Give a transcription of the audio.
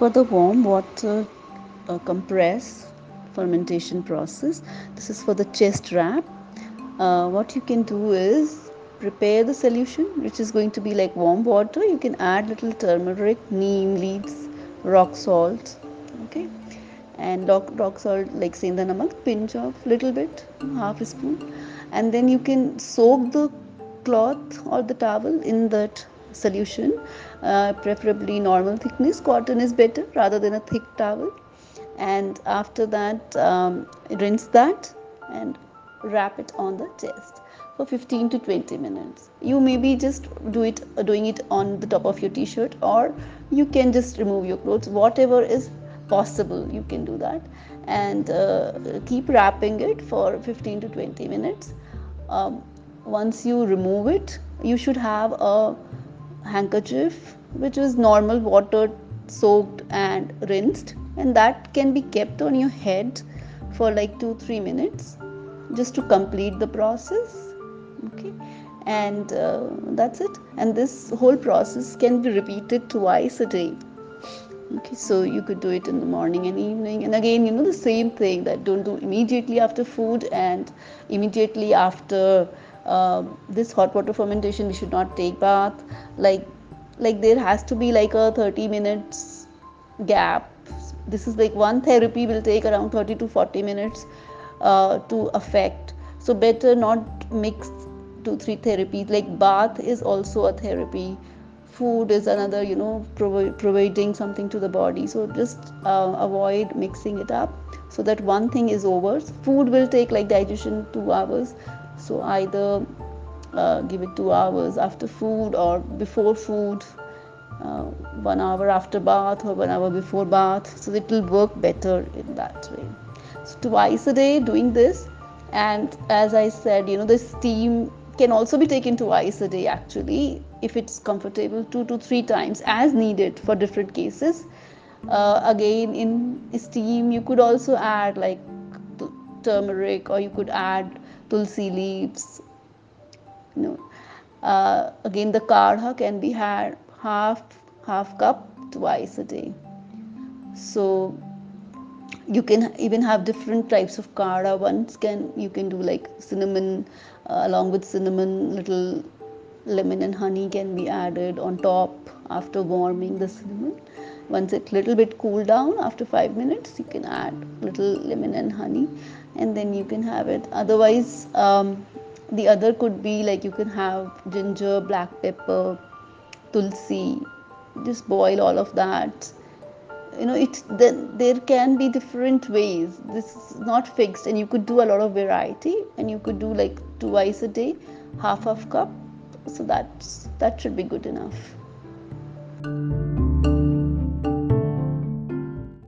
for the warm water uh, compress fomentation process. This is for the chest wrap. Uh, what you can do is prepare the solution which is going to be like warm water. You can add little turmeric neem leaves rock salt okay? And rock, rock salt like sendha namak pinch of little bit half a spoon. And then you can soak the cloth or the towel in that solution. Uh, preferably normal thickness. Cotton is better rather than a thick towel. And after that um, rinse that and wrap it on the chest for 15 to 20 minutes. You may be just do it doing it on the top of your t-shirt or you can just remove your clothes. Whatever is possible you can do that. And uh, keep wrapping it for 15 to 20 minutes. Um, once you remove it you should have a handkerchief which is normal water soaked and rinsed and that can be kept on your head for like 2 3 minutes just to complete the process okay? And uh, that's it. And this whole process can be repeated twice a day okay? So you could do it in the morning and evening. And again you know the same thing that don't do immediately after food and immediately after uh, this hot water fomentation we should not take bath. Like like there has to be like a 30 minutes gap. This is like one therapy will take around 30 to 40 minutes uh, to affect. So better not mix two three therapies. Like bath is also a therapy. Food is another you know provi- providing something to the body. So just uh, avoid mixing it up so that one thing is over. Food will take like digestion 2 hours so either uh, give it two hours after food or before food uh, one hour after bath or one hour before bath. So it will work better in that way. So twice a day doing this. And as i said you know the steam can also be taken twice a day actually if it's comfortable two to three times as needed for different cases. Uh, again in steam you could also add like turmeric or you could add tulsi leaves. You know uh, again the kadha can be had half half cup twice a day. So you can even have different types of kadha. Ones can you can do like cinnamon uh, along with cinnamon little lemon and honey can be added on top after warming the cinnamon once it little bit cool down after 5 minutes you can add little lemon and honey and then you can have it. Otherwise um, the other could be like you can have ginger black pepper tulsi just boil all of that. You know it then there can be different ways. This is not fixed and you could do a lot of variety and you could do like twice a day half of cup. So that's that should be good enough